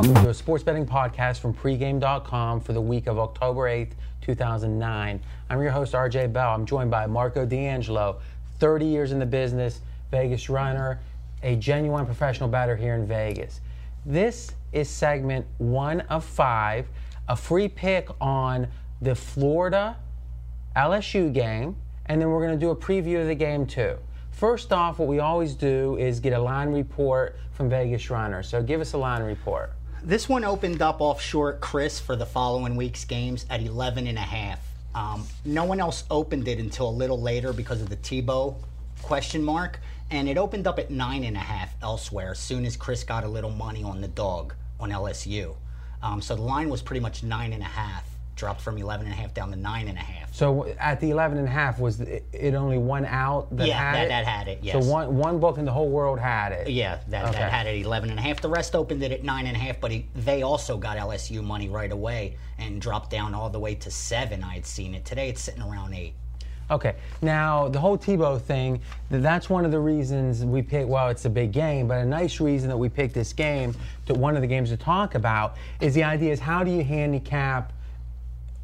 Welcome to a sports betting podcast from pregame.com for the week of October 8th, 2009. I'm your host, RJ Bell. I'm joined by Marco D'Angelo, 30 years in the business, Vegas runner, a genuine professional bettor here in Vegas. This is segment one of five, a free pick on the Florida LSU game, and then we're going to do a preview of the game too. First off, what we always do is get a line report from Vegas Runner. So give us a line report. This one opened up offshore Chris for the following week's games at 11 and a half. Um, no one else opened it until a little later because of the Tebow question mark, and it opened up at nine and a half elsewhere as soon as Chris got a little money on the dog on LSU. Um, so the line was pretty much nine and a half, dropped from 11 and a half down to nine and a half. So at the 11 and a half, was it only one out that Yeah, had that- it? that had it, yes. So one, one book in the whole world had it. Yeah, that, Okay. that had it 11 and a half. The rest opened it at nine and a half, but he, they also got LSU money right away and dropped down all the way to seven. I had seen it today. It's sitting around eight. Okay. Now the whole Tebow thing. That's one of the reasons we picked. Well, it's a big game, but a nice reason that we picked this game, to one of the games to talk about, is the idea is how do you handicap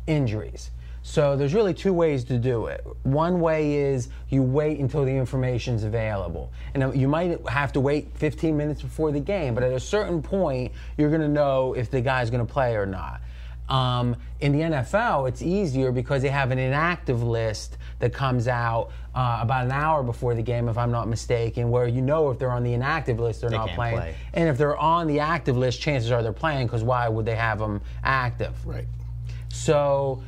injuries? So there's really two ways to do it. One way is you wait until the information's available. And you might have to wait 15 minutes before the game, but at a certain point, you're going to know if the guy's going to play or not. Um, in the NFL, it's easier because they have an inactive list that comes out uh, about an hour before the game, if I'm not mistaken, where you know if they're on the inactive list, they're They not can't playing. play. And if they're on the active list, chances are they're playing because why would they have them active? Right. So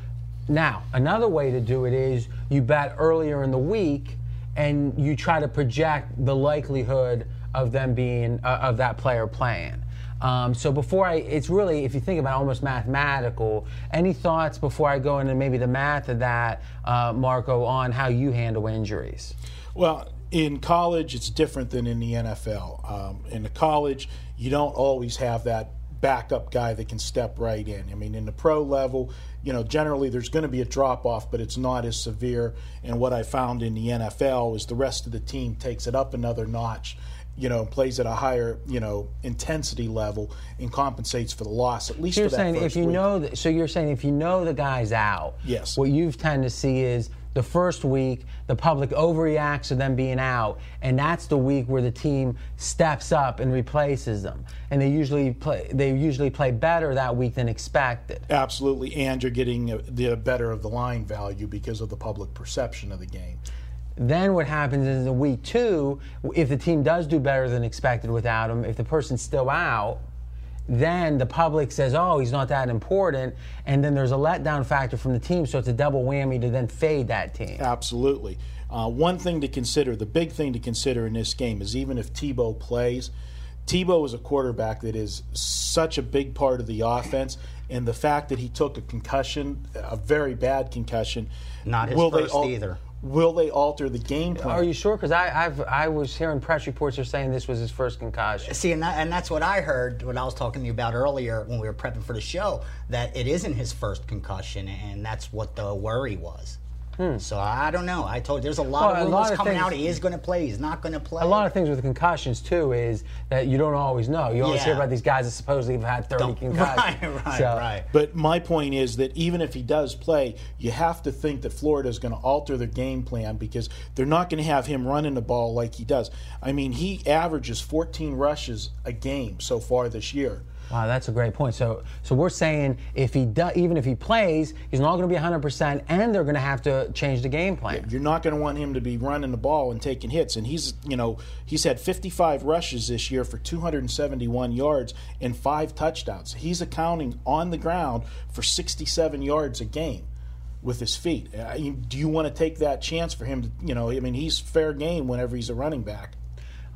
now, another way to do it is you bet earlier in the week and you try to project the likelihood of them being, uh, of that player playing. Um, so before I, it's really, if you think about it, almost mathematical. Any thoughts before I go into maybe the math of that, uh, Marco, on how you handle injuries? Well, in college, it's different than in the NFL. Um, in the college, you don't always have that backup guy that can step right in. I mean, in the pro level, you know, generally there's going to be a drop off, but it's not as severe. And what I found in the NFL is the rest of the team takes it up another notch. You know, plays at a higher, you know, intensity level and compensates for the loss at least. So you're saying if you week. know that, so you're saying if you know the guy's out, Yes. What you've tend to see is the first week the public overreacts to them being out, and that's the week where the team steps up and replaces them, and they usually play they usually play better that week than expected. Absolutely, and you're getting the better of the line value because of the public perception of the game. Then what happens is in week two, if the team does do better than expected without him, if the person's still out, then the public says, "Oh, he's not that important," and then there's a letdown factor from the team, so it's a double whammy to then fade that team. Absolutely. Uh, one thing to consider, the big thing to consider in this game is even if Tebow plays, Tebow is a quarterback that is such a big part of the offense, and the fact that he took a concussion, a very bad concussion, Not his will they first either. Will they alter the game plan? Are you sure? Because I I've, I was hearing press reports are saying this was his first concussion. See, and, that, and that's what I heard when I was talking to you about earlier when we were prepping for the show, that it isn't his first concussion, and that's what the worry was. So I don't know. I told you there's a lot Hmm. Well, a of lot rumors of coming things- out. He is going to play. He's not going to play. A lot of things with concussions too is that you don't always know. You always hear about these guys that supposedly have had 30 Don't- concussions. Right, right, So- right. But my point is that even if he does play, you have to think that Florida is going to alter their game plan because they're not going to have him running the ball like he does. I mean, he averages 14 rushes a game so far this year. Wow, that's a great point. So, so we're saying if he does, even if he plays, he's not going to be 100, percent and they're going to have to change the game plan. You're not going to want him to be running the ball and taking hits. And he's, you know, he's had 55 rushes this year for 271 yards and five touchdowns. He's accounting on the ground for 67 yards a game with his feet. Do you want to take that chance for him to, you know, I mean, he's fair game whenever he's a running back.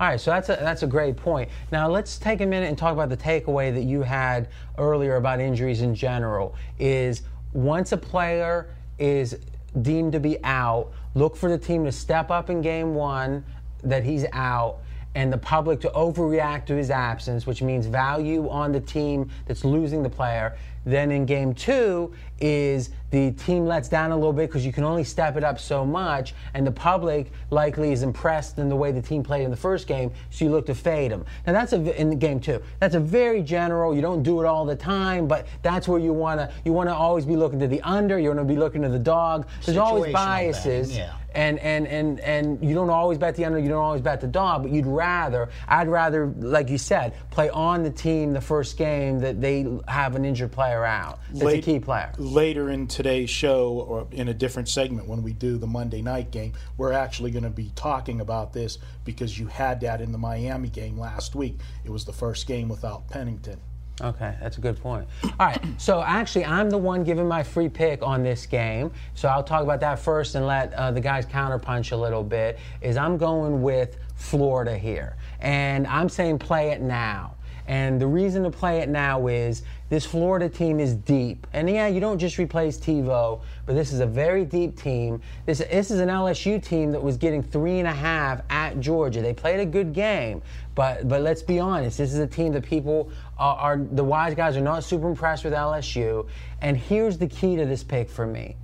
All right, so that's a, that's a great point. Now let's take a minute and talk about the takeaway that you had earlier about injuries in general. Is once a player is deemed to be out, look for the team to step up in game one that he's out and the public to overreact to his absence, which means value on the team that's losing the player. Then in game two is the team lets down a little bit because you can only step it up so much, and the public likely is impressed in the way the team played in the first game, so you look to fade them. Now that's a, in the game two. That's a very general. You don't do it all the time, but that's where you want to you want to always be looking to the under. You want to be looking to the dog. There's always biases yeah. And and and and you don't always bet the under, you don't always bet the dog, but you'd rather, I'd rather, like you said, play on the team the first game that they have an injured player out. That's a key player. Later in today's show, or in a different segment when we do the Monday night game, we're actually going to be talking about this because you had that in the Miami game last week. It was the first game without Pennington. Okay, that's a good point. All right, so actually, I'm the one giving my free pick on this game. So I'll talk about that first and let uh, the guys counterpunch a little bit. Is I'm going with Florida here, and I'm saying play it now. And the reason to play it now is this Florida team is deep. And yeah, you don't just replace Tebow, but this is a very deep team. This, this is an LSU team that was getting three and a half at Georgia. They played a good game, but but let's be honest, this is a team that people are, are the wise guys are not super impressed with LSU. And here's the key to this pick for me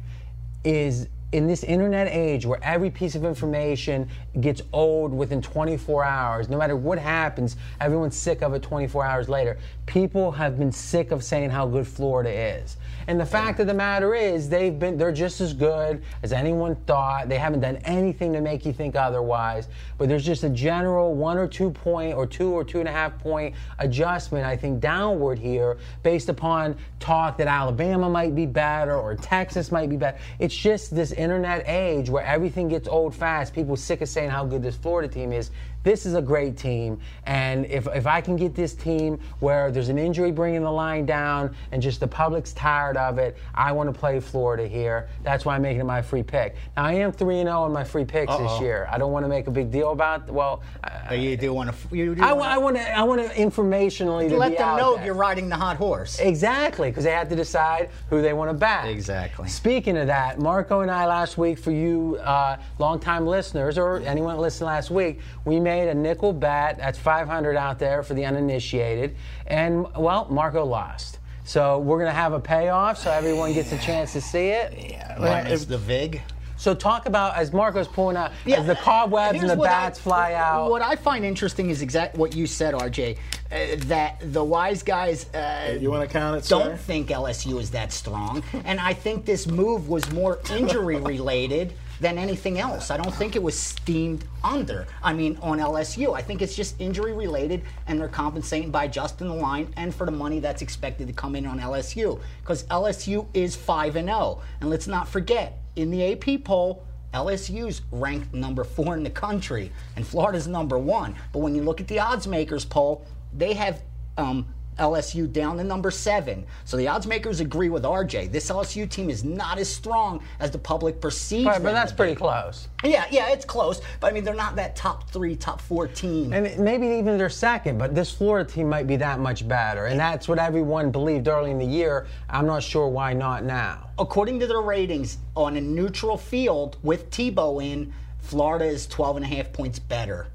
is in this internet age where every piece of information gets old within 24 hours, no matter what happens, everyone's sick of it 24 hours later. People have been sick of saying how good Florida is. And the fact of the matter is, they've been they're just as good as anyone thought. They haven't done anything to make you think otherwise. But there's just a general one or two point or two or two and a half point adjustment, I think, downward here based upon talk that Alabama might be better or Texas might be better. It's just this internet age where everything gets old fast. People sick of saying how good this Florida team is. This is a great team, and if, if I can get this team where there's an injury bringing the line down and just the public's tired of it, I want to play Florida here. That's why I'm making it my free pick. Now I am three and zero on my free picks this Uh-oh. year. I don't want to make a big deal about. Well, Uh, you do want to. You do I, wanna- I want to. I want to informationally to let them know there. you're riding the hot horse. Exactly, because they have to decide who they want to back. Exactly. Speaking of that, Marco and I last week, for you uh, longtime listeners or anyone that listened last week, we made a nickel bet. That's 500 out there for the uninitiated, and well, Marco lost. So we're gonna have a payoff, so everyone gets a chance to see it. Minus the vig. So talk about as Marco's pulling out, as the cobwebs and the what I- bats fly out. What I find interesting is exact what you said, RJ. Uh, that the wise guys uh, You want to count it, don't sir? think LSU is that strong, and I think this move was more injury related than anything else. I don't think it was steamed under. I mean, on LSU, I think it's just injury related, and they're compensating by adjusting the line and for the money that's expected to come in on LSU because LSU is five and zero, and let's not forget in the AP poll. LSU's ranked number four in the country, and Florida's number one. But when you look at the odds makers poll, they have um, LSU down to number seven. So the odds makers agree with RJ. This LSU team is not as strong as the public perceives. Right, but that's pretty close. Yeah, yeah, it's close. But I mean, they're not that top three, top four team. And maybe even they're second, but this Florida team might be that much better. And that's what everyone believed early in the year. I'm not sure why not now. According to their ratings, on a neutral field with Tebow in, Florida is 12 and a half points better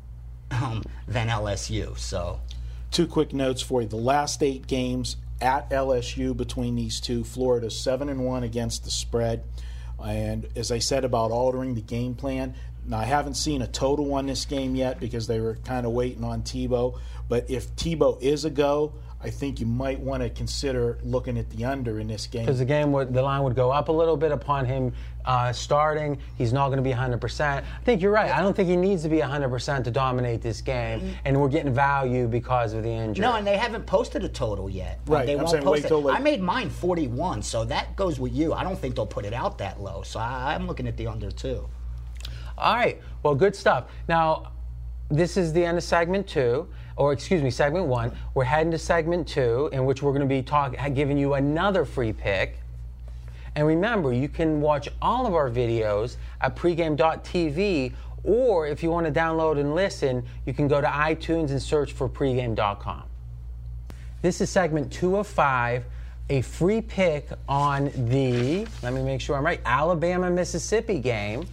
um, than LSU. So Two quick notes for you. The last eight games at LSU between these two, Florida seven and one against the spread. And as I said about altering the game plan, now I haven't seen a total on this game yet because they were kind of waiting on Tebow. But if Tebow is a go, I think you might want to consider looking at the under in this game. Because the game would, the line would go up a little bit upon him uh, starting. He's not going to be 100%. I think you're right. I don't think he needs to be 100% to dominate this game. And we're getting value because of the injury. No, and they haven't posted a total yet. Right, They I'm won't saying post wait it. till they- I made mine 41, so that goes with you. I don't think they'll put it out that low. So I, I'm looking at the under too. All right. Well, good stuff. Now, this is the end of segment two, or excuse me, segment one. We're heading to segment two, in which we're going to be talking, giving you another free pick. And remember, you can watch all of our videos at pregame.tv Or if you want to download and listen, you can go to iTunes and search for pregame.com. This is segment two of five, a free pick on the, let me make sure I'm right, Alabama Mississippi game.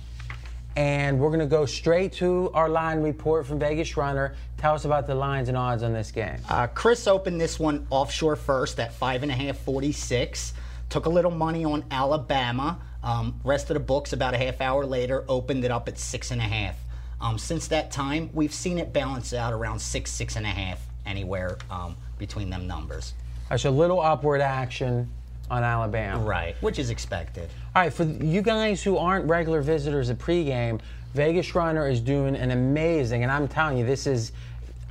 And we're going to go straight to our line report from Vegas Runner. Tell us about the lines and odds on this game. Uh, Chris opened this one offshore first at five and a half, 46. Took a little money on Alabama. Um, rest of the books about a half hour later opened it up at six and a half. Um, since that time, we've seen it balance out around six, six and a half, anywhere um, between them numbers. That's a little upward action on Alabama. Right, which is expected. All right, for you guys who aren't regular visitors at pregame, Vegas Runner is doing an amazing, and I'm telling you, this is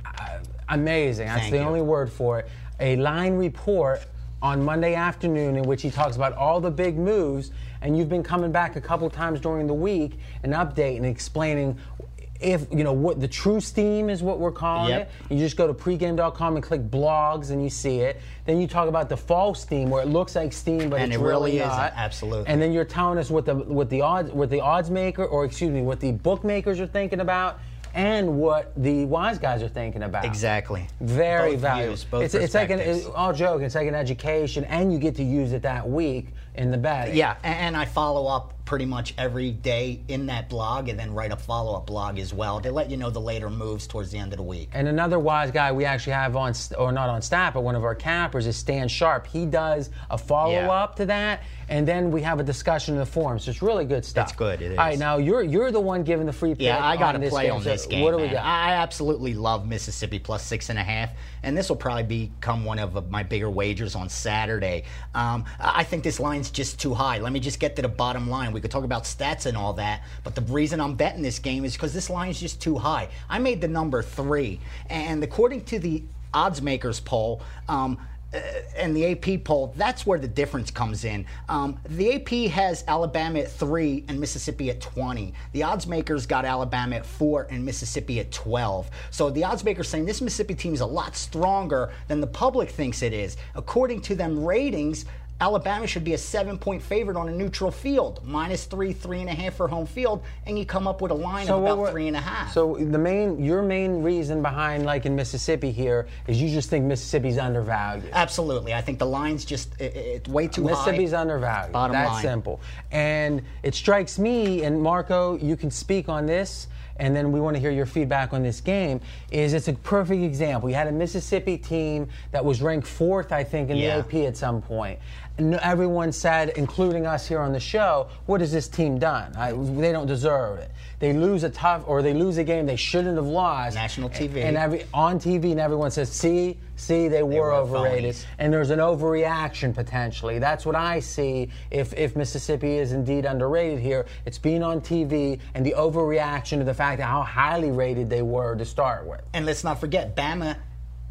uh, amazing. That's Thank the you. only word for it. A line report on Monday afternoon in which he talks about all the big moves, and you've been coming back a couple times during the week and updating and explaining if you know what the true steam is what we're calling Yep. it. You just go to pregame.com and click blogs and you see it. Then you talk about the false steam where it looks like steam but And it's it really isn't, absolutely. And then you're telling us what the what the odds what the odds maker or excuse me what the bookmakers are thinking about and what the wise guys are thinking about. Exactly. Very Both valuable. views, both it's, it's like an it's all joke. It's like an education, and you get to use it that week in the betting. Yeah, a- and I follow up pretty much every day in that blog and then write a follow up blog as well to let you know the later moves towards the end of the week. And another wise guy we actually have on, or not on staff, but one of our campers is Stan Sharp. He does a follow up to that, and then we have a discussion in the forum. So it's really good stuff. It's good, it All right, now you're you're the one giving the free pick. Yeah, I got to this play game. on So this game. What do we got? I absolutely love Mississippi plus six and a half, and this will probably become one of my bigger wagers on Saturday. Um, I think this line's just too high. Let me just get to the bottom line. We could talk about stats and all that, but the reason I'm betting this game is because this line is just too high. I made the number three, and according to the odds makers poll. Um, uh, and the AP poll, that's where the difference comes in. Um, the AP has Alabama at three and Mississippi at 20. The odds makers got Alabama at four and Mississippi at 12. So the odds makers saying this Mississippi team is a lot stronger than the public thinks it is. According to them ratings, Alabama should be a seven point favorite on a neutral field, minus three, three and a half for home field, and you come up with a line of about three and a half. So the main, your main reason behind like in Mississippi here is you just think Mississippi's undervalued. Absolutely. I think the line's just it, it's way too Mississippi's high. undervalued. Bottom That's line. simple. And it strikes me, and Marco, you can speak on this, and then we want to hear your feedback on this game. Is it's a perfect example. You had a Mississippi team that was ranked fourth, I think, in Yeah. the AP at some point. Everyone said, including us here on the show, what has this team done? I, they don't deserve it. They lose a tough, or they lose a game they shouldn't have lost. National TV. And every on TV, and everyone says, "See, see, they, were, were overrated." phonies. and there's an overreaction potentially. That's what I see if, if Mississippi is indeed underrated here. It's being on TV and the overreaction to the fact that how highly rated they were to start with. And let's not forget, Bama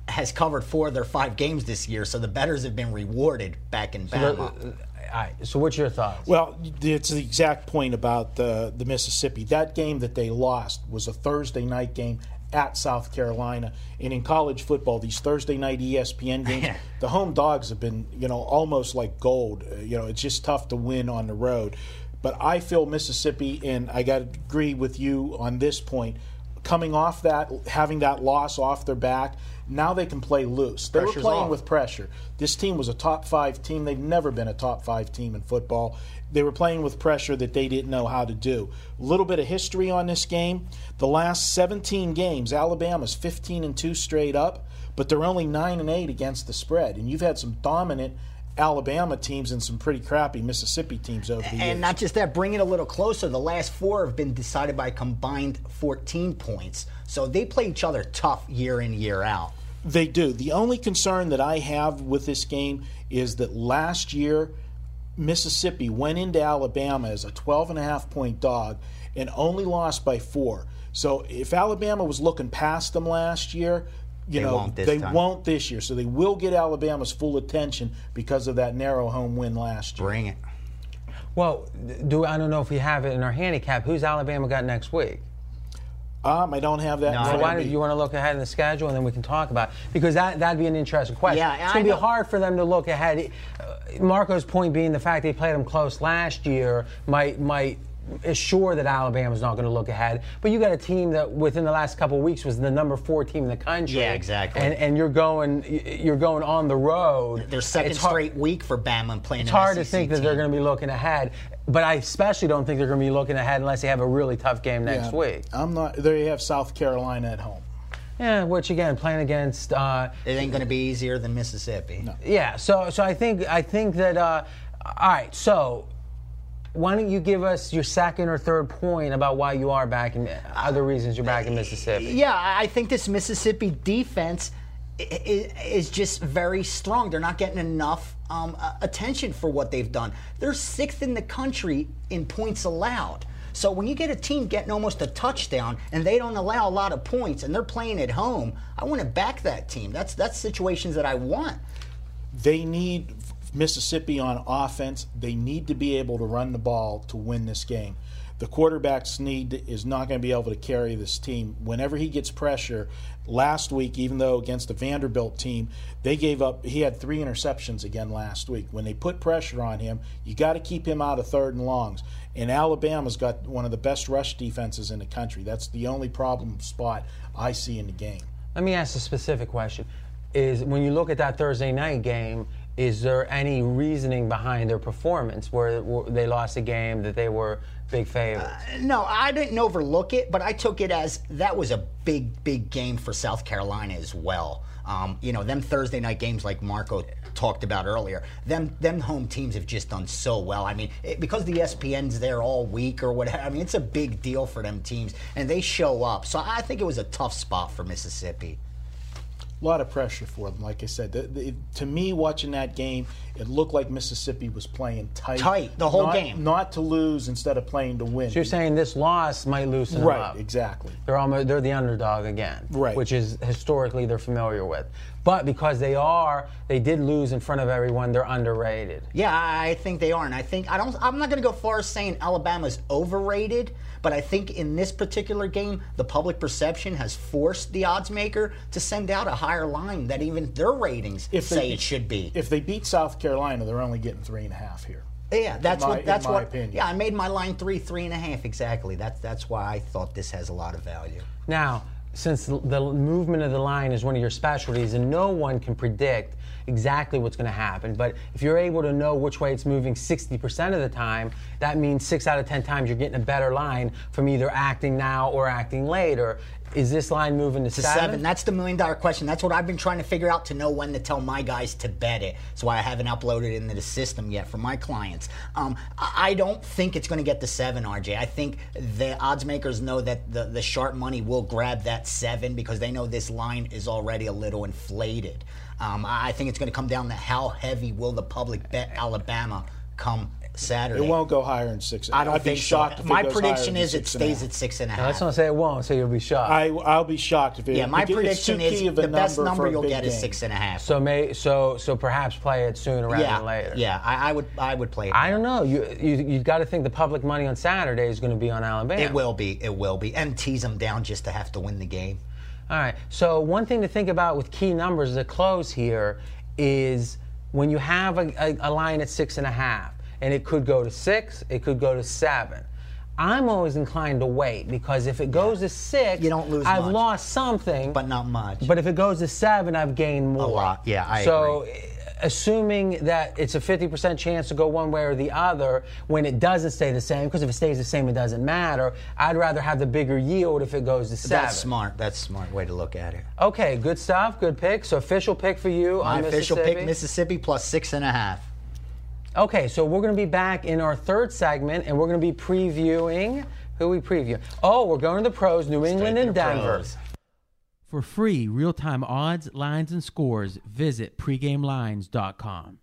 has covered four of their five games this year, so the betters have been rewarded back in Bama. All right, so what's your thoughts? Well, it's the exact point about the, the Mississippi. That game that they lost was a Thursday night game at South Carolina. And in college football, these Thursday night ESPN games, the home dogs have been, you know, almost like gold. Uh, You know, it's just tough to win on the road. But I feel Mississippi, and I got to agree with you on this point. Coming off that, having that loss off their back, now they can play loose. They Pressure's were playing off. with pressure. This team was a top five team. They've never been a top five team in football. They were playing with pressure that they didn't know how to do. A little bit of history on this game. The last 17 games, Alabama's 15 and 2 straight up, but they're only 9 and 8 against the spread. And you've had some dominant Alabama teams and some pretty crappy Mississippi teams over the years. And not just that, bring it a little closer. The last four have been decided by a combined 14 points. So they play each other tough year in, year out. They do. The only concern that I have with this game is that last year Mississippi went into Alabama as a 12 and a half point dog and only lost by 4. So if Alabama was looking past them last year, you They know, won't they time. won't this year. So they will get Alabama's full attention because of that narrow home win last year. Bring it. well, do I don't know if we have it in our handicap. Who's Alabama got next week? Um, I don't have that. No, in I So why don't you want to look ahead in the schedule and then we can talk about it? because that that'd be an interesting question. Yeah, it's I going to be know. hard for them to look ahead. Uh, Marco's point being the fact they played them close last year might might is sure that Alabama's not going to look ahead. But you got a team that within the last couple of weeks was the number four team in the country. Yeah, exactly. And and you're going you're going on the road. Their second It's hard- straight week for Bama playing. It's hard to think that they're going to be looking ahead, but I especially don't think they're going to be looking ahead unless they have a really tough game next Yeah. week. I'm not. There you have South Carolina at home. Yeah, which again, playing against. Uh, It ain't going to be easier than Mississippi. No. yeah, so so I think I think that. Uh, all right, so why don't you give us your second or third point about why you are back in other reasons you're back in Mississippi? Yeah, I think this Mississippi defense i- i- is just very strong. They're not getting enough um, uh, attention for what they've done. They're sixth in the country in points allowed. So when you get a team getting almost a touchdown and they don't allow a lot of points and they're playing at home, I want to back that team. That's that's situations that I want. They need Mississippi on offense. They need to be able to run the ball to win this game. The quarterback's need is not going to be able to carry this team. Whenever he gets pressure, last week, even though against the Vanderbilt team, they gave up. He had three interceptions again last week. When they put pressure on him, you got to keep him out of third and longs. And Alabama's got one of the best rush defenses in the country. That's the only problem spot I see in the game. Let me ask a specific question: Is when you look at that Thursday night game, is there any reasoning behind their performance where, they lost a game that they were big favorites? No, I didn't overlook it, but I took it as that was a big, big game for South Carolina as well. Um, you know, them Thursday night games like Marco talked about earlier, them them home teams have just done so well. I mean, it, because the ESPN's there all week or whatever. I mean, it's a big deal for them teams, and they show up. So I think it was a tough spot for Mississippi. A lot of pressure for them. Like I said, the, the, to me, watching that game, it looked like Mississippi was playing tight, Tight, the whole not, game. not to lose instead of playing to win. so you're saying this loss might loosen them right? up? Exactly. They're almost they're the underdog again, Right. Which is historically they're familiar with, but because they are, they did lose in front of everyone. They're underrated. Yeah, I I think they are, and I think I don't. I'm not going to go far as saying Alabama's overrated, but I think in this particular game, the public perception has forced the odds maker to send out a higher line that even their ratings they say beat- it should be. If they beat South Carolina, they're only getting three and a half here. yeah, that's my- what. in That's my what. opinion. Yeah, I made my line three, three and a half exactly. That's that's why I thought this has a lot of value. Now, since the the movement of the line is one of your specialties, and no one can predict exactly what's going to happen, but if you're able to know which way it's moving 60% of the time, that means six out of 10 times you're getting a better line from either acting now or acting later. Is this line moving to to seven? seven. That's the million dollar question. That's what I've been trying to figure out to know when to tell my guys to bet it. So I haven't uploaded it into the system yet for my clients. Um, I don't think it's going to get to seven, RJ. I think the odds makers know that the, the sharp money will grab that seven because they know this line is already a little inflated. Um, I I think it's going to come down to how heavy will the public bet Alabama come Saturday. It won't go higher than six. I don't I'd be think shocked so. if My it goes prediction is it six and a stays at six and a half. and a Now, half. let's not say it won't, so you'll be shocked. I, I'll be shocked if it. yeah, my because prediction is key of a the best number, number for a you'll big get is six and a half. so may so so perhaps play it sooner rather yeah, than later. Yeah, I, I would I would play it. I don't know. You you you got to think the public money on Saturday is going to be on Alabama. It will be. It will be. And tease them down just to have to win the game. All right. So one thing to think about with key numbers at close here is when you have a, a, a line at six and a half, and it could go to six, it could go to seven. I'm always inclined to wait because if it goes to six, You don't lose I've much. lost something. But not much. But if it goes to seven, I've gained more. A lot. Yeah, I so, eh, assuming that it's a 50% chance to go one way or the other when it doesn't stay the same, because if it stays the same, it doesn't matter. I'd rather have the bigger yield if it goes to seven. That's smart. That's a smart way to look at it. Okay, good stuff. Good pick. So official pick for you My official pick Mississippi plus six and a half. Okay, so we're going to be back in our third segment, and we're going to be previewing. Who we preview? Oh, we're going to the pros, New England and Denver. pros. For free real-time odds, lines, and scores, visit pregamelines.com.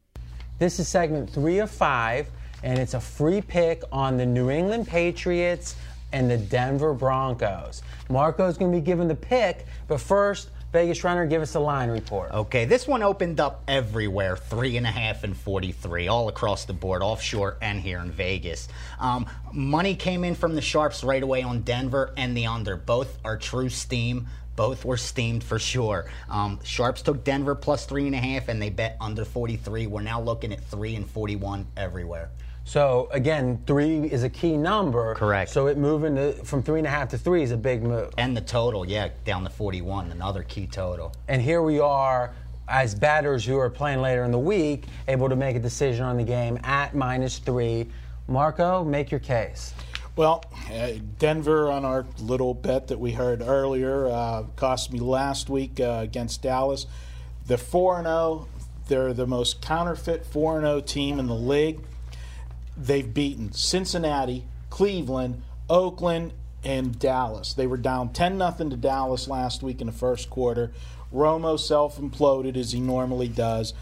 This is segment three of five, and it's a free pick on the New England Patriots and the Denver Broncos. Marco's going to be given the pick, but first, Vegas Runner, give us a line report. Okay, this one opened up everywhere, three and a half and 43, all across the board, offshore and here in Vegas. Um, money came in from the Sharps right away on Denver and the under. Both are true steam. Both were steamed for sure. Um, Sharps took Denver plus three and a half, and they bet under 43. We're now looking at three and 41 everywhere. So again, three is a key number. Correct. So it moving to, from three and a half to three is a big move. And the total, yeah, down to 41, another key total. And here we are as batters who are playing later in the week, able to make a decision on the game at minus three. Marco, make your case. Well, uh, Denver on our little bet that we heard earlier uh, cost me last week uh, against Dallas. The 4 0, they're the most counterfeit 4 0 team in the league. They've beaten Cincinnati, Cleveland, Oakland, and Dallas. They were down 10 nothing to Dallas last week in the first quarter. Romo self imploded as he normally does.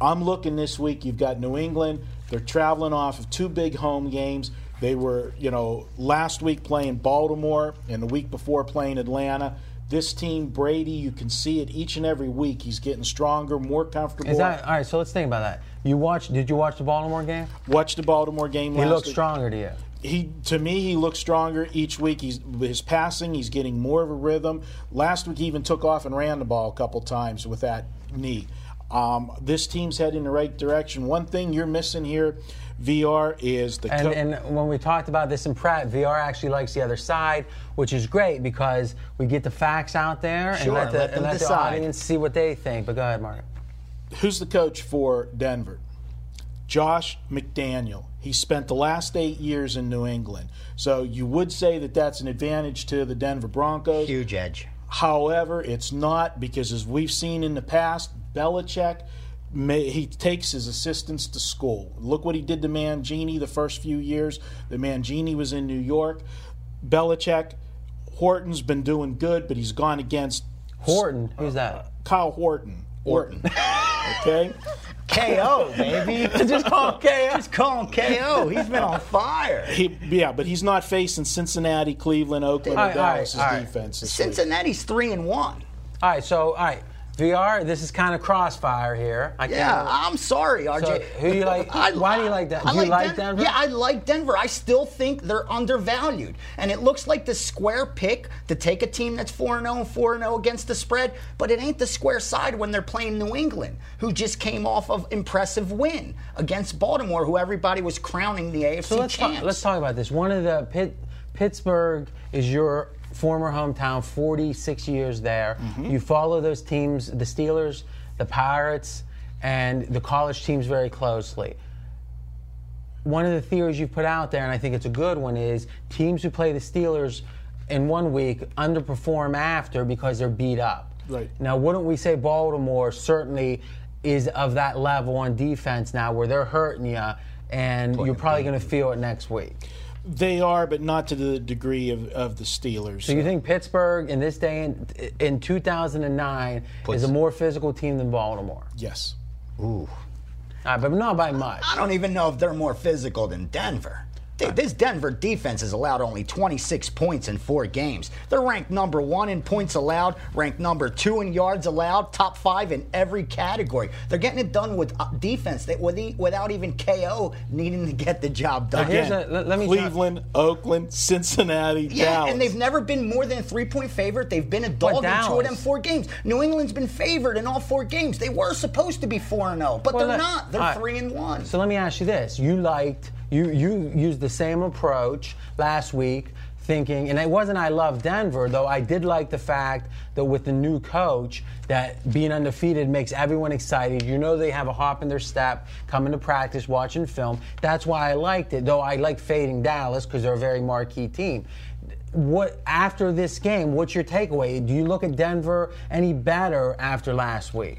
I'm looking this week. You've got New England. They're traveling off of two big home games. They were, you know, last week playing Baltimore and the week before playing Atlanta. This team, Brady, you can see it each and every week. He's getting stronger, more comfortable. Is that all right? So let's think about that. You watched? Did you watch the Baltimore game? Watch the Baltimore game He week. stronger to you. He to me he looks stronger each week. He's his passing. He's getting more of a rhythm. Last week he even took off and ran the ball a couple times with that knee. Um, this team's heading in the right direction. One thing you're missing here, VR, is the And, co- and when we talked about this in Pratt, VR actually likes the other side, which is great because we get the facts out there and Sure, let the, let them and let the decide. audience see what they think. But go ahead, Mark. who's the coach for Denver? Josh McDaniel. He spent the last eight years in New England. So you would say that that's an advantage to the Denver Broncos. Huge edge. However, it's not because, as we've seen in the past, Belichick may, he takes his assistants to school. Look what he did to Mangini the first few years. The Mangini was in New York. Belichick, Orton's been doing good, but he's gone against Orton, who's uh, that? Kyle Orton. Orton. Okay. KO, baby. Just call him KO. Just call him KO. He's been on fire. He, yeah, but he's not facing Cincinnati, Cleveland, Oakland, All or right, Dallas' all right. defense. this week. Cincinnati's three and one. All right, so all right, VR. This is kind of crossfire here. I Yeah, can't- I'm sorry, RJ. So, who do you like- why do you like that? I Do you like Den- Denver? Yeah, I like Denver. I still think they're undervalued. And it looks like the square pick to take a team that's 4 0 4 0 against the spread, but it ain't the square side when they're playing New England, who just came off of impressive win against Baltimore, who everybody was crowning the AFC So let's champs. talk, let's talk about this. One of the Pitt, Pittsburgh is your former hometown, 46 years there. Mm-hmm. You follow those teams, the Steelers, the Pirates, and the college teams very closely. One of the theories you've put out there, and I think it's a good one, is teams who play the Steelers in one week underperform after because they're beat up. Right. Now, wouldn't we say Baltimore certainly is of that level on defense now where they're hurting you and you're probably going to feel it next week? They are, but not to the degree of, of the Steelers. So you think Pittsburgh in this day in, in 2009 is a more physical team than Baltimore? Yes. All right, but not by much. I don't even know if they're more physical than Denver. Dude, this Denver defense has allowed only 26 points in four games. They're ranked number one in points allowed, ranked number two in yards allowed, top five in every category. They're getting it done with uh, defense that e- without even KO needing to get the job done. Again, a- let- let me Cleveland, Oakland, Cincinnati, Yeah, Dallas. and they've never been more than a three-point favorite. They've been a dog in two of them four games. New England's been favored in all four games. They were supposed to be four and zero, but Well, they're let- not. They're all right. three and one. So let me ask you this: You liked you you used the same approach last week, thinking, and it wasn't I love Denver though. I did like the fact that with the new coach, that being undefeated makes everyone excited. You know they have a hop in their step, coming to practice, watching film. That's why I liked it. Though I like fading Dallas because they're a very marquee team. What after this game? What's your takeaway? Do you look at Denver any better after last week?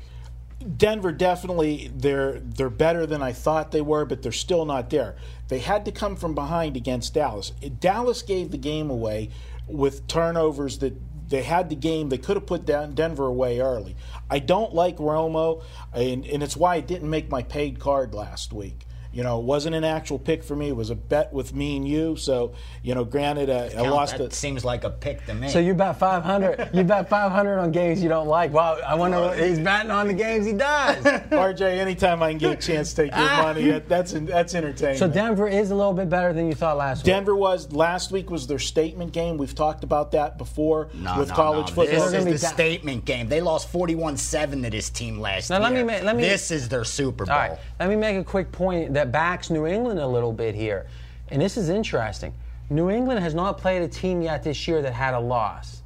Denver definitely they're they're better than I thought they were, but they're still not there. They had to come from behind against Dallas. Dallas gave the game away with turnovers that they had the game. They could have put down Denver away early. I don't like Romo, and, and it's why I didn't make my paid card last week. You know, it wasn't an actual pick for me. It was a bet with me and you. So, you know, granted, uh, I lost that it. seems like a pick to me. So you bet 500. you bet 500 on games you don't like. Wow, I wonder what he's betting on the games he does. RJ, anytime I can get a chance to take your money, that, that's that's entertaining. so Denver is a little bit better than you thought last week. Denver was last week was their statement game. We've talked about that before No, with no, college no. football. This They're is the be da- statement game. They lost 41-7 to this team last Now, year. let me let me- this is their Super Bowl. All right, let me make a quick point that that backs New England a little bit here. And this is interesting. New England has not played a team yet this year that had a loss.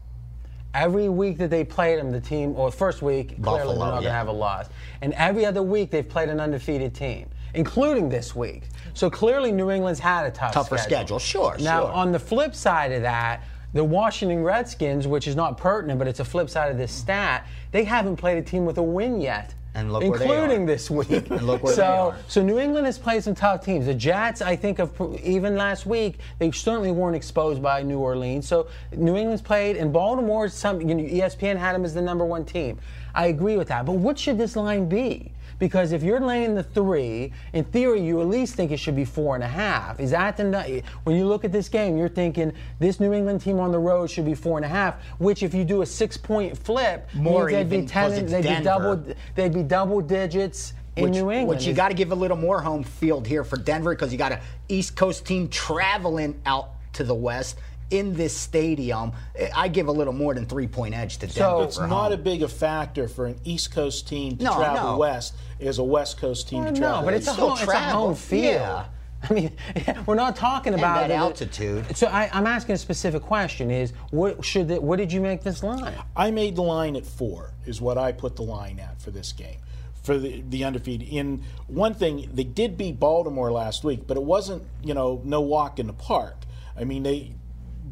Every week that they played them, the team, or first week, clearly they're not going to have a loss. And every other week they've played an undefeated team, including this week. So clearly New England's had a tough Tougher schedule, sure, Now, sure. on the flip side of that, the Washington Redskins, which is not pertinent, but it's a flip side of this stat, they haven't played a team with a win yet. And look where they including this week. And look where so, they are. so New England has played some tough teams. The Jets, I think, of even last week, they certainly weren't exposed by New Orleans. So New England's played, and Baltimore. Some you know, ESPN had them as the number one team. I agree with that. But what should this line be? Because if you're laying the three, in theory, you at least think it should be four and a half. Is that the when you look at this game, you're thinking this New England team on the road should be four and a half. Which, if you do a six-point flip, More they'd even, be ten. They'd be double. They'd be double digits in which, New England. Which you got to give a little more home field here for Denver because you got a East Coast team traveling out to the West in this stadium. Eh, I give a little more than three point edge to Denver. So- It's not home. a big a factor for an East Coast team to No, travel no. west as a West Coast team Well, to travel no, but it's a, home, it's a home travel. field. Yeah. I mean, we're not talking about that the- altitude. So I, I'm asking a specific question: Is what should the, what did you make this line? I made the line at four, is what I put the line at for this game, for the, the undefeated. In one thing, they did beat Baltimore last week, but it wasn't, you know, no walk in the park. I mean, they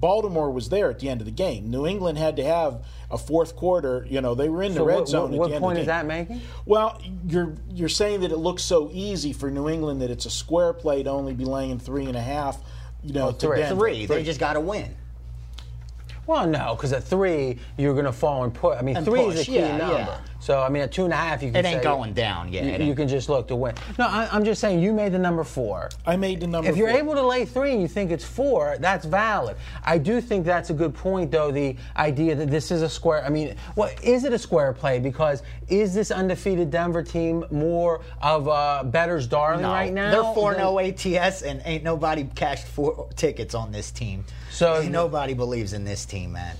Baltimore was there at the end of the game. New England had to have a fourth quarter. You know, they were in the red what, zone what, at what the end point of is that game. making? Well, you're you're saying that it looks so easy for New England that it's a square play to only be laying three and a half. You know, to three. Denver. three. They just got to win. Well, no, because at three you're going to fall and put. I mean, And three is a key yeah, number. yeah. So I mean, at two and a half, you can It ain't say- going down. Yeah, You, you can just look to win. No, I, I'm just saying you made the number four. I made the number. If you're four. able to lay three and you think it's four, that's valid. I do think that's a good point, though. The idea that this is a square. I mean, what is it a square play? Because is this undefeated Denver team more of a better's darling No, right now? They're 4 no oh ATS, and ain't nobody cashed four tickets on this team. So- ain't nobody believes in this team, man.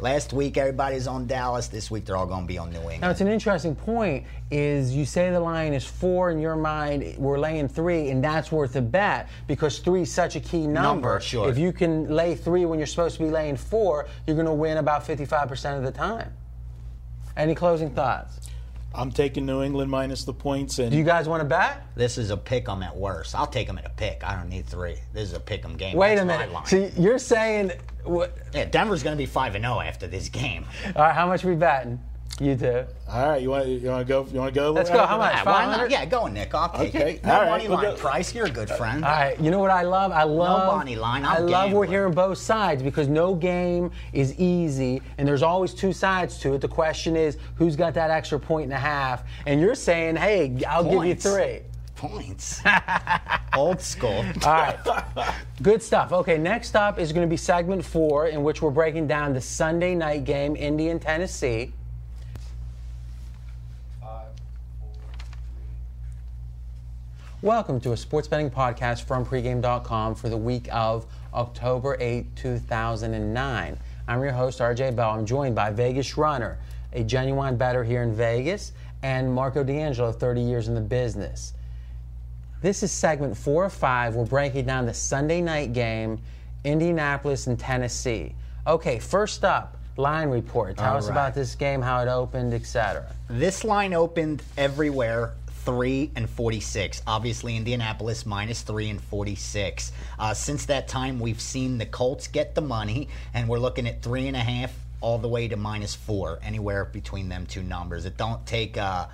Last week, everybody's on Dallas. This week, they're all going to be on New England. Now, it's an interesting point. Is you say the line is four in your mind, we're laying three, and that's worth a bet because three is such a key number. Number, sure. If you can lay three when you're supposed to be laying four, you're going to win about 55% of the time. Any closing thoughts? I'm taking New England minus the points, and Do you guys want to bet? This is a pick 'em at worst. I'll take them at a pick. I don't need three. This is a pick 'em game. Wait That's a minute. line. So you're saying, what, yeah, Denver's going to be 5 and 0 after this game. all right, how much we betting? You two. all right, you want you want to go? You want to go? Let's go. How much? Why 500? not? Yeah, go, Nick. I'll take Okay, it. No all right, money we'll line go- price. You're a good friend. All right, you know what I love? I love money line, I I'm love we're hearing both sides because no game is easy, and there's always two sides to it. The question is, who's got that extra point and a half? And you're saying, hey, I'll give you three. Points. Old school. All right, good stuff. Okay, next up is going to be segment four, in which we're breaking down the Sunday night game, Indy and Tennessee. Welcome to a sports betting podcast from pregame.com for the week of October 8, 2009. I'm your host, RJ Bell. I'm joined by Vegas Runner, a genuine bettor here in Vegas, and Marco D'Angelo, 30 years in the business. This is segment four or five. We're breaking down the Sunday night game, Indianapolis and Tennessee. Okay, first up, line report. Tell All us right. about this game, how it opened, etc. This line opened everywhere. 3 and 46. Obviously, Indianapolis minus 3 and 46. Uh, since that time, we've seen the Colts get the money, and we're looking at 3.5 all the way to minus 4, anywhere between them two numbers. It don't take. Uh,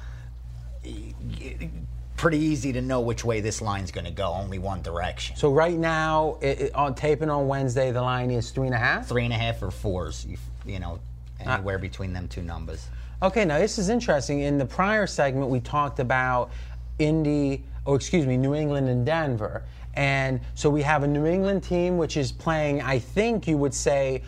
pretty easy to know which way this line's going to go, only one direction. So right now, it, it- on taping on Wednesday, the line is three and a half. Three and a half or fours, you, you know, anywhere between them two numbers. Okay, now this is interesting. In the prior segment, we talked about Indy, or excuse me, New England and Denver. And so we have a New England team which is playing, I think you would say,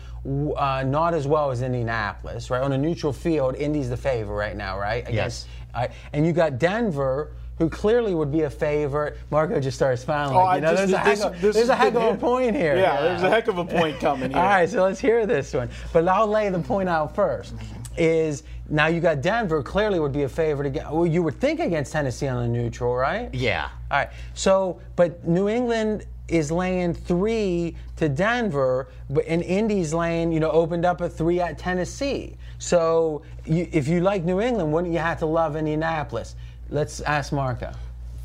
uh, not as well as Indianapolis, right? On a neutral field, Indy's the favorite right now, right? Yes. All right. And you got Denver, who clearly would be a favorite. Marco just started smiling. Oh, you know, just- there's, a this- heck, of, this there's a heck of a point here. Yeah, there's a heck of a point coming here. All right, so let's hear this one. But I'll lay the point out first. is now you got Denver. Clearly, would be a favorite again. Well, you would think against Tennessee on the neutral, right? Yeah. All right. So, but New England is laying three to Denver, but and Indy's laying, you know, opened up a three at Tennessee. So, you, if you like New England, wouldn't you have to love Indianapolis? Let's ask Marco.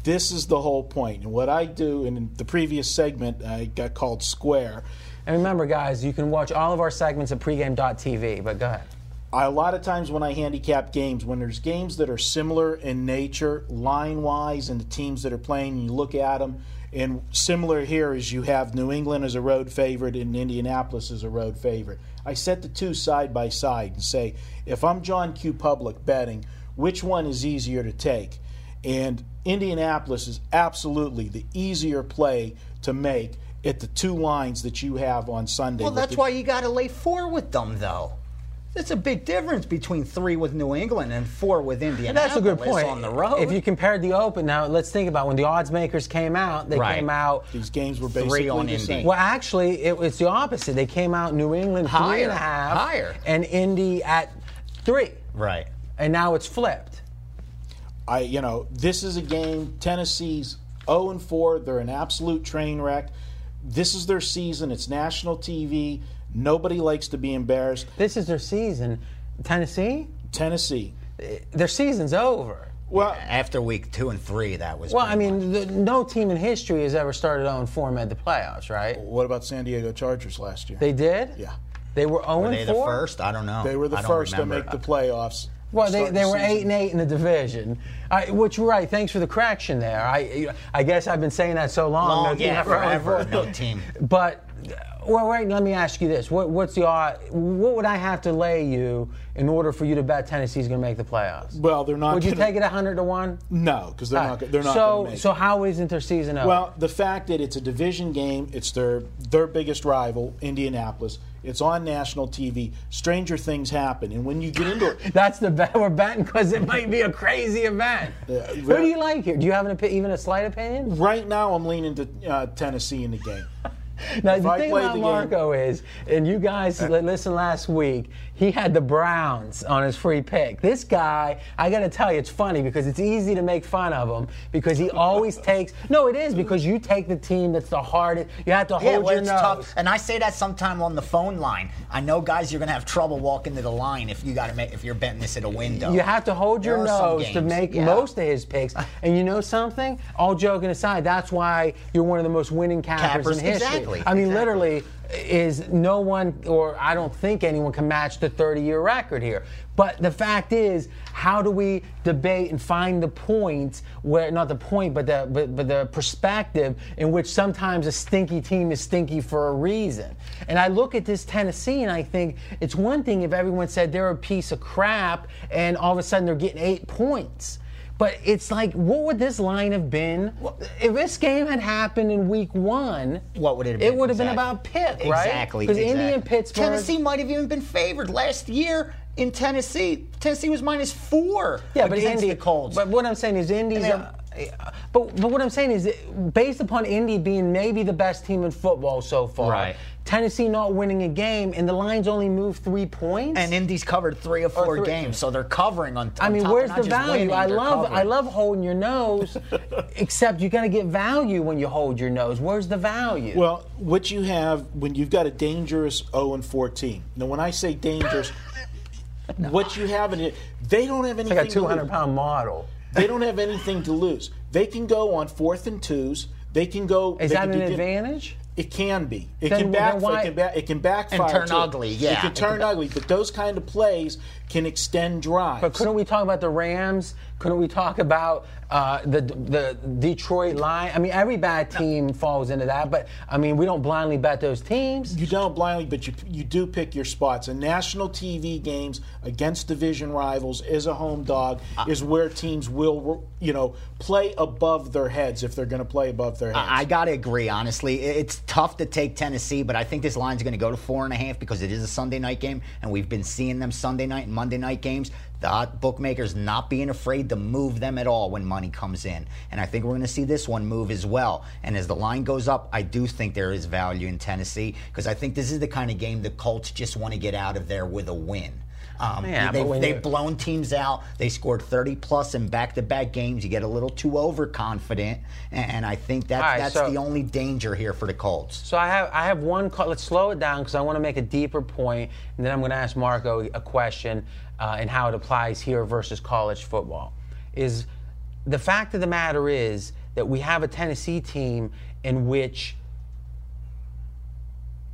This is the whole point. And what I do in the previous segment, I got called Square. And remember, guys, you can watch all of our segments at pregame.tv. But go ahead. I, a lot of times when I handicap games, when there's games that are similar in nature, line wise, and the teams that are playing, you look at them, and similar here is you have New England as a road favorite and Indianapolis as a road favorite. I set the two side by side and say, if I'm John Q. Public betting, which one is easier to take? And Indianapolis is absolutely the easier play to make at the two lines that you have on Sunday. Well, that's the- why you got to lay four with them, though. There's a big difference between three with New England and four with And Indianapolis that's a good point. on the road. If you compared the Open, now let's think about when the odds makers came out. They Right. came out. These games were Three basically on the Indy. same. Well, actually, it, it's the opposite. They came out New England three Higher, and a half, higher. and Indy at three, right. and now it's flipped. I, you know, this is a game. Tennessee's 0 and 4. They're an absolute train wreck. This is their season. It's national TV. Nobody likes to be embarrassed. This is their season. Tennessee, Tennessee. their season's over. Well, After week two and three, that was. Well, I mean, the, no team in history has ever started on 4 made the playoffs, right? what about San Diego Chargers last year? They did. yeah, They were 0 Were they the first? I don't know. they were the first remember. to make the playoffs. Well, they, they were season. eight and eight in the division. I, which you're right. Thanks for the correction there. I I guess I've been saying that so long. Long, no team yeah, ever- forever, no team. But well, wait. Let me ask you this: what, What's the? What would I have to lay you in order for you to bet Tennessee's going to make the playoffs? Well, they're not. would you gonna- take it hundred to one? No, because they're not. They're not so so it. how isn't their season over? Well, the fact that it's a division game, it's their their biggest rival, Indianapolis. It's on national TV. Stranger things happen, and when you get into it, That's the bet we're betting because it might be a crazy event. Yeah, Who do you like here? Do you have an even a slight opinion? right now, I'm leaning to uh, Tennessee in the game. Now If the thing about the game- Uh, Marco is, and you guys li- listen last week, he had the Browns on his free pick. This guy, I got to tell you, it's funny because it's easy to make fun of him because he always takes. No, it is because you take the team that's the hardest. You have to hold Yeah, your well, it's nose. tough. And I say that sometime on the phone line. I know, guys, you're to have trouble walking to the line if you got to make if you're betting this at a window. You have to hold your There nose to make yeah. most of his picks. And you know something? All joking aside, that's why you're one of the most winning cappers, Cappers, in history. exactly, I mean, exactly. literally, is no one, or I don't think anyone can match the 30 year record here. But the fact is, how do we debate and find the point where, not the point, but the, but, but the perspective in which sometimes a stinky team is stinky for a reason? And I look at this Tennessee and I think it's one thing if everyone said they're a piece of crap and all of a sudden they're getting eight points. But it's like, what would this line have been if this game had happened in week one? What would it have been? It would have been about pick, right? Exactly. Because exactly. Indy and Pittsburgh. Tennessee might have even been favored last year in Tennessee. Tennessee was minus four yeah, but Indy, the Colts. But what I'm saying is, Indy's. And a- but but what I'm saying is, based upon Indy being maybe the best team in football so far, Right. Tennessee not winning a game, and the lines only moved three points. and Indy's covered three or four three. games, so they're covering on. I mean, top. where's the value? winning, I they're love I love holding your nose, except you got to get value when you hold your nose. Where's the value? Well, what you have when you've got a dangerous 0 and 14. Now, when I say dangerous, what you have in it, they don't have it's anything. like a to 200 lose. pound model. They don't have anything to lose. They can go on fourth and twos. They can go. Is that an do- advantage? It can be. It Then- can backfire. why- It can, back, it can backfire turn too. ugly, yeah. it can It turn can- ugly. But those kind of plays can extend drives. But couldn't we talk about the Rams? Couldn't we talk about uh, the the Detroit line? I mean, every bad team falls into that. But I mean, we don't blindly bet those teams. You don't blindly, but you you do pick your spots. And national TV games against division rivals as a home dog Uh, is where teams will, you know, play above their heads if they're going to play above their heads. I got to agree, honestly. It's tough to take Tennessee, but I think this line's going to go to four and a half because it is a Sunday night game, and we've been seeing them Sunday night and Monday night games. The bookmakers not being afraid to move them at all when money comes in. And I think we're going to see this one move as well. And as the line goes up, I do think there is value in Tennessee because I think this is the kind of game the Colts just want to get out of there with a win. Um, Yeah, they, but when they've blown teams out. They scored 30 plus in back-to-back games. You get a little too overconfident, and, and I think that's right, that's so- the only danger here for the Colts. So I have I have one. co- Let's slow it down because I want to make a deeper point, and then I'm going to ask Marco a question uh, and how it applies here versus college football. Is the fact of the matter is that we have a Tennessee team in which.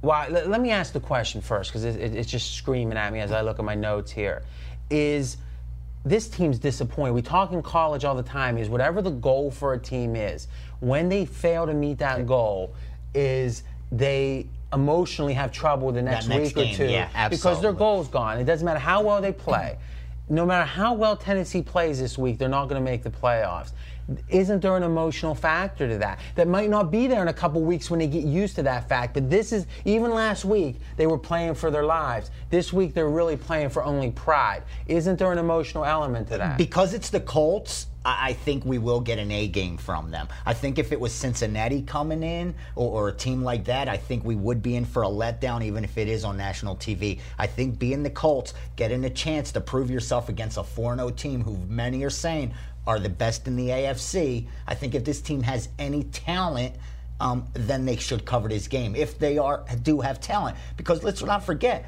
Well, let, let me ask the question first because it, it, it's just screaming at me as I look at my notes here. Is this team's disappointed. We talk in college all the time is whatever the goal for a team is, when they fail to meet that goal, is they emotionally have trouble the next, next week game, or two yeah, because their goal's gone. It doesn't matter how well they play. No matter how well Tennessee plays this week, they're not going to make the playoffs. Isn't there an emotional factor to that? That might not be there in a couple weeks when they get used to that fact. But this is, even last week, they were playing for their lives. This week, they're really playing for only pride. Isn't there an emotional element to that? Because it's the Colts, I think we will get an A game from them. I think if it was Cincinnati coming in or, or a team like that, I think we would be in for a letdown, even if it is on national TV. I think being the Colts, getting a chance to prove yourself against a 4 0 team who many are saying are the best in the AFC, I think if this team has any talent, um, then they should cover this game if they are do have talent. Because let's not forget,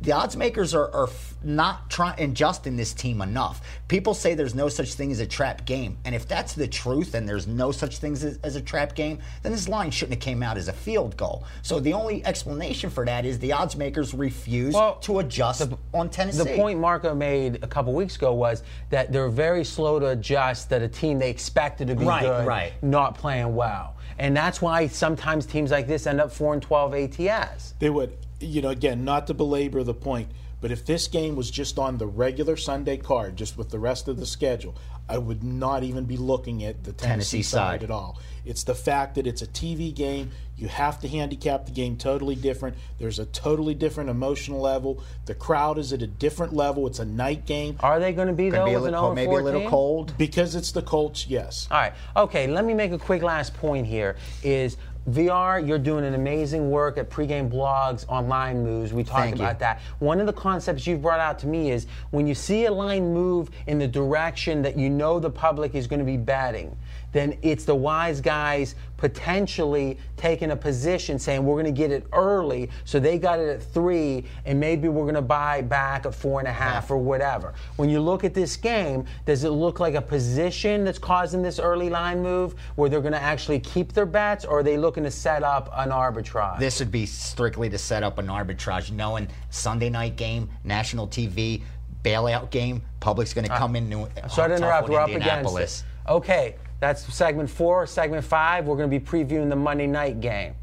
the odds makers are, are not trying adjusting this team enough. People say there's no such thing as a trap game, and if that's the truth, and there's no such things as, as a trap game, then this line shouldn't have came out as a field goal. So the only explanation for that is the odds makers refuse Well, to adjust on Tennessee. The point Marco made a couple weeks ago was that they're very slow to adjust that a team they expected to be Right, good right. not playing well. And that's why sometimes teams like this end up 4 and 12 ATS. They would, you know, again, not to belabor the point, but if this game was just on the regular Sunday card, just with the rest of the schedule, I would not even be looking at the Tennessee, Tennessee side. side at all. It's the fact that it's a TV game. You have to handicap the game totally different. There's a totally different emotional level. The crowd is at a different level. It's a night game. Are they going to be Could though be a with an little, 0 maybe a little cold. Because it's the Colts, yes. All right. Okay, let me make a quick last point here is VR, you're doing an amazing work at pregame blogs, online moves. We talked Thank you. about that. One of the concepts you've brought out to me is when you see a line move in the direction that you know the public is going to be betting, then it's the wise guys potentially taking a position saying we're going to get it early, so they got it at three, and maybe we're going to buy back at four and a half or whatever. When you look at this game, does it look like a position that's causing this early line move where they're going to actually keep their bets, or are they looking to set up an arbitrage? This would be strictly to set up an arbitrage, knowing Sunday night game, national TV, bailout game, public's going to uh, come in. New, Sorry to interrupt. We're up against it. Okay, that's segment four. Segment five, we're going to be previewing the Monday night game.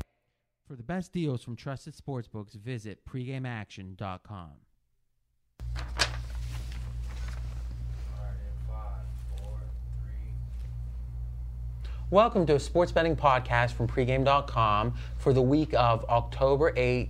For the best deals from trusted sportsbooks, visit pregameaction.com. Welcome to a sports betting podcast from pregame.com for the week of October 8th,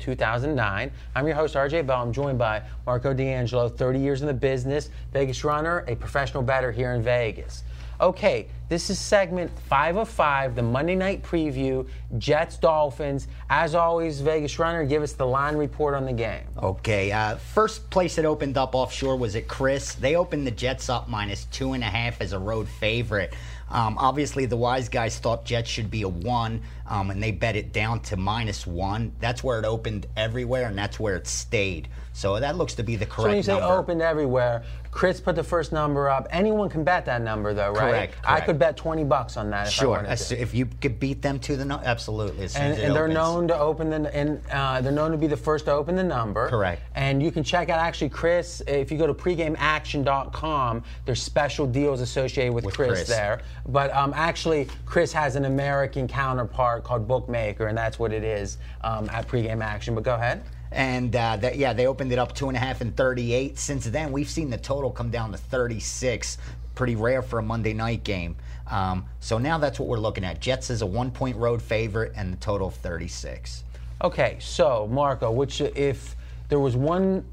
2009. I'm your host, RJ Bell. I'm joined by Marco D'Angelo, 30 years in the business, Vegas runner, a professional bettor here in Vegas. Okay, this is segment five of five, the Monday night preview, Jets Dolphins. As always, Vegas runner, give us the line report on the game. Okay, uh, first place it opened up offshore was at CRIS. They opened the Jets up minus two and a half as a road favorite. Um, obviously, the wise guys thought Jets should be a one, um, and they bet it down to minus one. That's where it opened everywhere, and that's where it stayed. So that looks to be the correct So when you say number. opened everywhere, CRIS put the first number up. Anyone can bet that number, though, right? Correct, I could bet 20 bucks on that if I Sure, if you could beat them to the no, absolutely. And, and they're known to open the and uh, they're known to be the first to open the number. Correct. And you can check out actually CRIS if you go to pregameaction.com. There's special deals associated with, With CRIS, CRIS. there. But um, actually, CRIS has an American counterpart called Bookmaker, and that's what it is um, at Pregame Action. But go ahead. And uh, that, yeah, they opened it up two and a half and 38. Since then, we've seen the total come down to 36. Pretty rare for a Monday night game. Um, so now that's what we're looking at. Jets is a one point road favorite and the total of 36. Okay, so Marco, which if there was one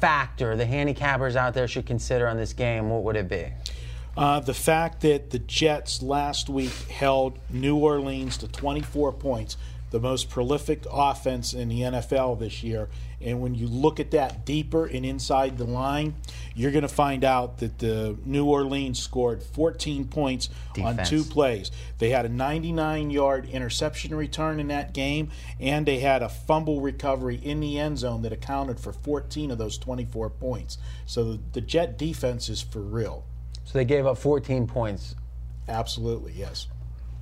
factor the handicappers out there should consider on this game, what would it be? Uh, the fact that the Jets last week held New Orleans to 24 points, the most prolific offense in the NFL this year, And when you look at that deeper and inside the line, you're going to find out that the New Orleans scored 14 points on two plays. They had a 99 yard interception return in that game, and they had a fumble recovery in the end zone that accounted for 14 of those 24 points. So the Jet defense is for real. So they gave up 14 points. Absolutely, yes.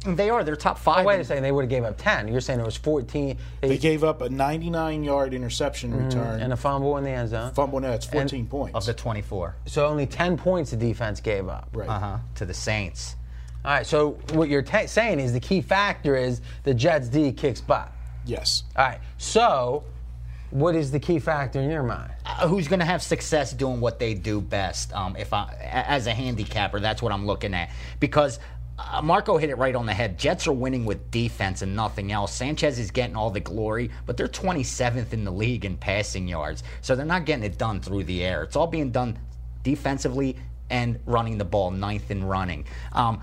They are. They're top five. Oh, wait in- a second. They would have gave up 10. You're saying it was 14. They gave up a 99 yard interception return. and a fumble in the end zone. fumble, no, it's 14 points. of the 24. So only 10 points the defense gave up. right. Uh huh. To the Saints. All right. So what you're ta saying is the key factor is the Jets D kicks butt. Yes. All right. So what is the key factor in your mind? Uh, who's going to have success doing what they do best? Um, if I, as a handicapper, that's what I'm looking at because. Uh, Marco hit it right on the head. Jets are winning with defense and nothing else. Sanchez is getting all the glory, but they're 27th in the league in passing yards. So they're not getting it done through the air. It's all being done defensively and running the ball, ninth in running. Um,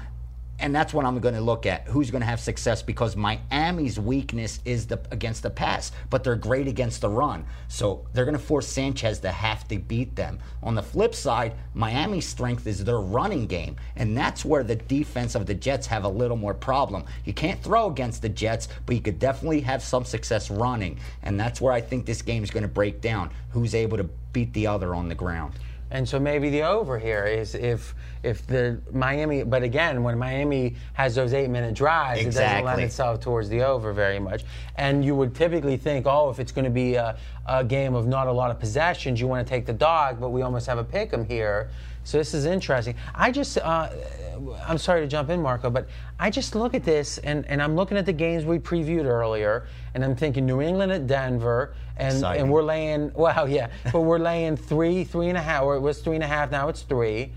and that's what I'm going to look at. Who's going to have success? Because Miami's weakness is the against the pass, but they're great against the run. So they're going to force Sanchez to have to beat them. On the flip side, Miami's strength is their running game, and that's where the defense of the Jets have a little more problem. You can't throw against the Jets, but you could definitely have some success running, and that's where I think this game is going to break down. Who's able to beat the other on the ground? And so maybe the over here is if if the Miami, but again, when Miami has those eight minute drives, it doesn't lend itself towards the over very much. And you would typically think, oh, if it's going to be a, a game of not a lot of possessions, you want to take the dog, but we almost have a pick 'em here. So this is interesting. I just, uh, I'm sorry to jump in, Marco, but I just look at this and, and I'm looking at the games we previewed earlier, and I'm thinking New England at Denver, and, Exciting. and we're laying, well, yeah, but we're laying three, three and a half, or it was three and a half, now it's three.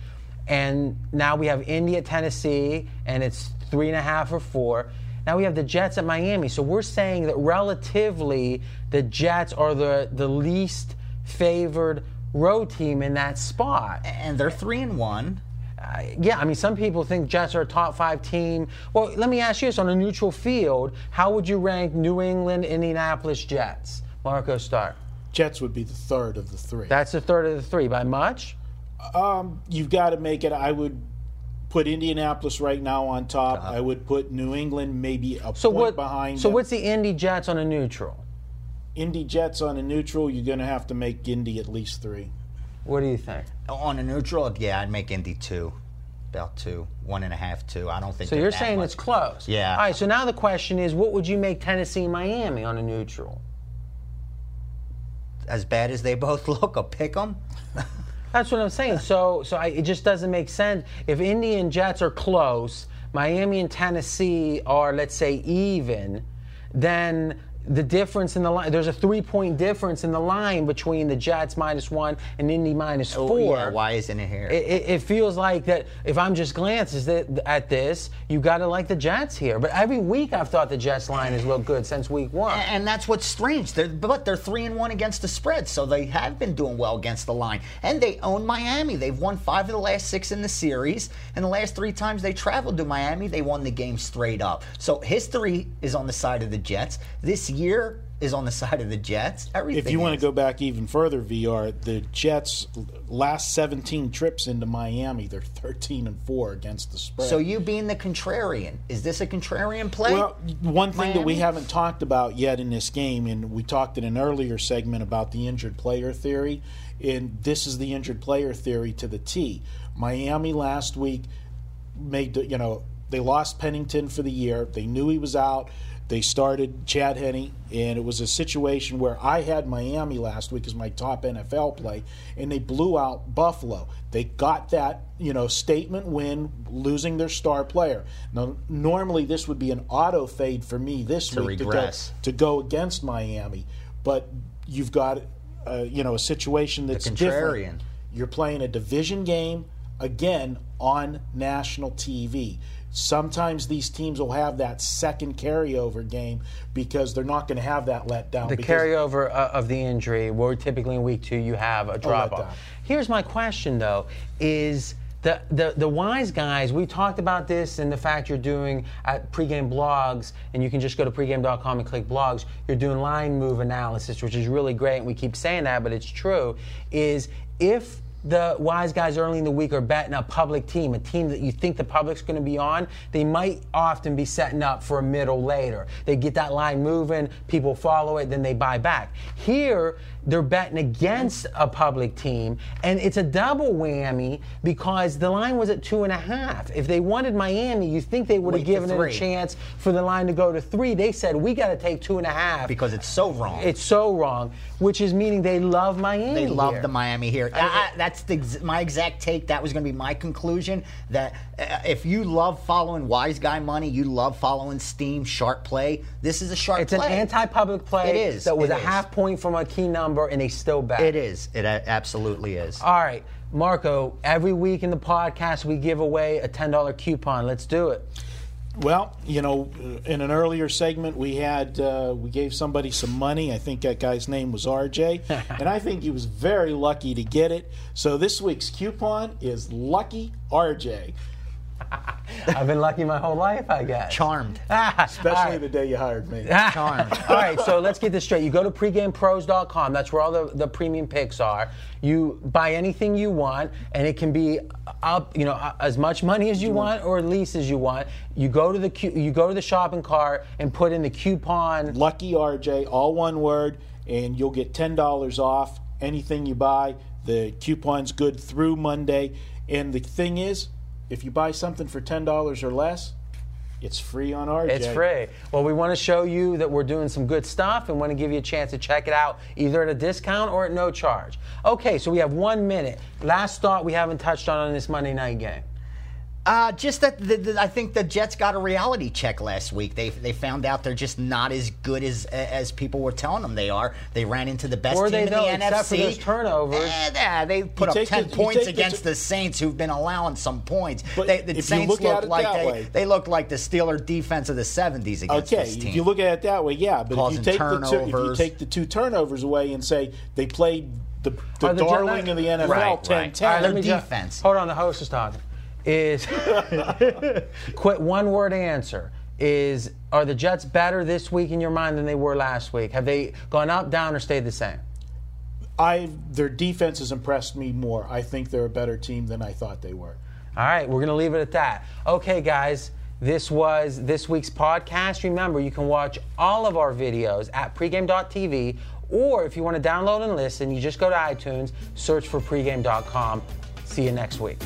And now we have Indy at Tennessee, and it's three and a half or four. Now we have the Jets at Miami. So we're saying that relatively, the Jets are the, the least favored road team in that spot. And they're three and one. Uh, yeah, I mean, some people think Jets are a top five team. Well, let me ask you this on a neutral field, how would you rank New England, Indianapolis Jets? Marco, start. Jets would be the third of the three. That's the third of the three. By much? Um, you've got to make it. I would put Indianapolis right now on top. I would put New England maybe a So point what? behind. So them. what's the Indy Jets on a neutral? Indy Jets on a neutral? You're going to have to make Indy at least three. What do you think? On a neutral, yeah, I'd make Indy two, about two, one and a half, two. I don't think. So you're that saying much. it's close. Yeah. All right. So now the question is, what would you make Tennessee and Miami on a neutral? as bad as they both look. A them. That's what I'm saying. So, so I, it just doesn't make sense. If Indy and Jets are close, Miami and Tennessee are, let's say, even, then the difference in the line, there's a three point difference in the line between the Jets minus one and Indy minus Oh, four. yeah, why isn't it here? It, it, it feels like that if I'm just glances at, this, you got to like the Jets here. But every week I've thought the Jets line has looked good since week one. and that's what's strange. They're, but they're three and one against the spread, so they have been doing well against the line. And they own Miami. They've won five of the last six in the series, and the last three times they traveled to Miami, they won the game straight up. So history is on the side of the Jets. This year is on the side of the Jets. Everything. If you want to go back even further, VR, the Jets' last 17 trips into Miami, they're 13 and four against the spread. so you being the contrarian, is this a contrarian play? Well, one thing that we haven't talked about yet in this game, and we talked in an earlier segment about the injured player theory, and this is the injured player theory to the T. Miami last week made, you know, they lost Pennington for the year. They knew he was out. They started Chad Henne, and it was a situation where I had Miami last week as my top NFL play, and they blew out Buffalo. They got that, you know, statement win, losing their star player. Now, normally this would be an auto fade for me this To week regress. to go to go against Miami, but you've got, uh, you know, a situation that's contrarian. different. You're playing a division game again on national TV. Sometimes these teams will have that second carryover game because they're not going to have that letdown. the carryover uh, of the injury, where typically in week two you have a drop off. Here's my question though: Is The, the, the wise guys, we talked about this and the fact you're doing at pregame blogs, and you can just go to pregame.com and click blogs. You're doing line move analysis, which is really great, and we keep saying that, but it's true. Is if the wise guys early in the week are betting a public team, a team that you think the public's going to be on, they might often be setting up for a middle later. They get that line moving, people follow it, then they buy back. Here, they're betting against a public team, and it's a double whammy because the line was at two and a half. If they wanted Miami, you think they would have given it a chance for the line to go to three. They said we got to take two and a half because it's so wrong. it's so wrong, which is meaning they love Miami. They love here. the Miami here. I- I- that's the, my exact take. That was going to be my conclusion. That uh, if you love following wise guy money, you love following steam, sharp play. This is a sharp It's an anti-public play It is, that was a is. half point from a key number, and they still bet. It is. It absolutely is. All right, Marco. Every week in the podcast, we give away a ten dollar coupon. Let's do it. Well, you know, in an earlier segment, we had uh, we gave somebody some money. I think that guy's name was RJ, and I think he was very lucky to get it. So this week's coupon is Lucky RJ, I've been lucky my whole life, I guess. Charmed. especially All right. the day you hired me. Charmed. All right, so let's get this straight. You go to pregamepros.com. That's where all the, the premium picks are. You buy anything you want, and it can be up, you know, uh, as much money as you want or least as you want. You go to the you go to the shopping cart and put in the coupon. Lucky RJ, all one word, and you'll get ten dollars off anything you buy. The coupon's good through Monday, and the thing is, if you buy something for ten dollars or less, it's free on RJ. It's free. Well, we want to show you that we're doing some good stuff and want to give you a chance to check it out either at a discount or at no charge. Okay, so we have one minute. Last thought we haven't touched on on this Monday night game. Uh, just that the, the, I think the Jets got a reality check last week. They they found out they're just not as good as as people were telling them they are. They ran into the best Were team they in though, the except NFC. for those turnovers? Eh, yeah, they put You up ten the- points take the against t- the Saints, who've been allowing some points. But They, the if you Saints look at looked like that they, way- they looked like the Steeler defense of the '70s against Okay, this team. if you look at it that way, yeah. But if you take the two, if you turnovers. take the two turnovers away and say they played the, the the Jet- darling of the NFL, Right, 10 right. 10. All right, let Their me ju- defense. hold on, the host is talking. Is quit one word answer. Is are the Jets better this week in your mind than they were last week? Have they gone up, down, or stayed the same? I their defense has impressed me more. I think they're a better team than I thought they were. All right, we're going to leave it at that. Okay, guys, this was this week's podcast. Remember, you can watch all of our videos at pregame.tv, or if you want to download and listen, you just go to iTunes, search for pregame.com. See you next week.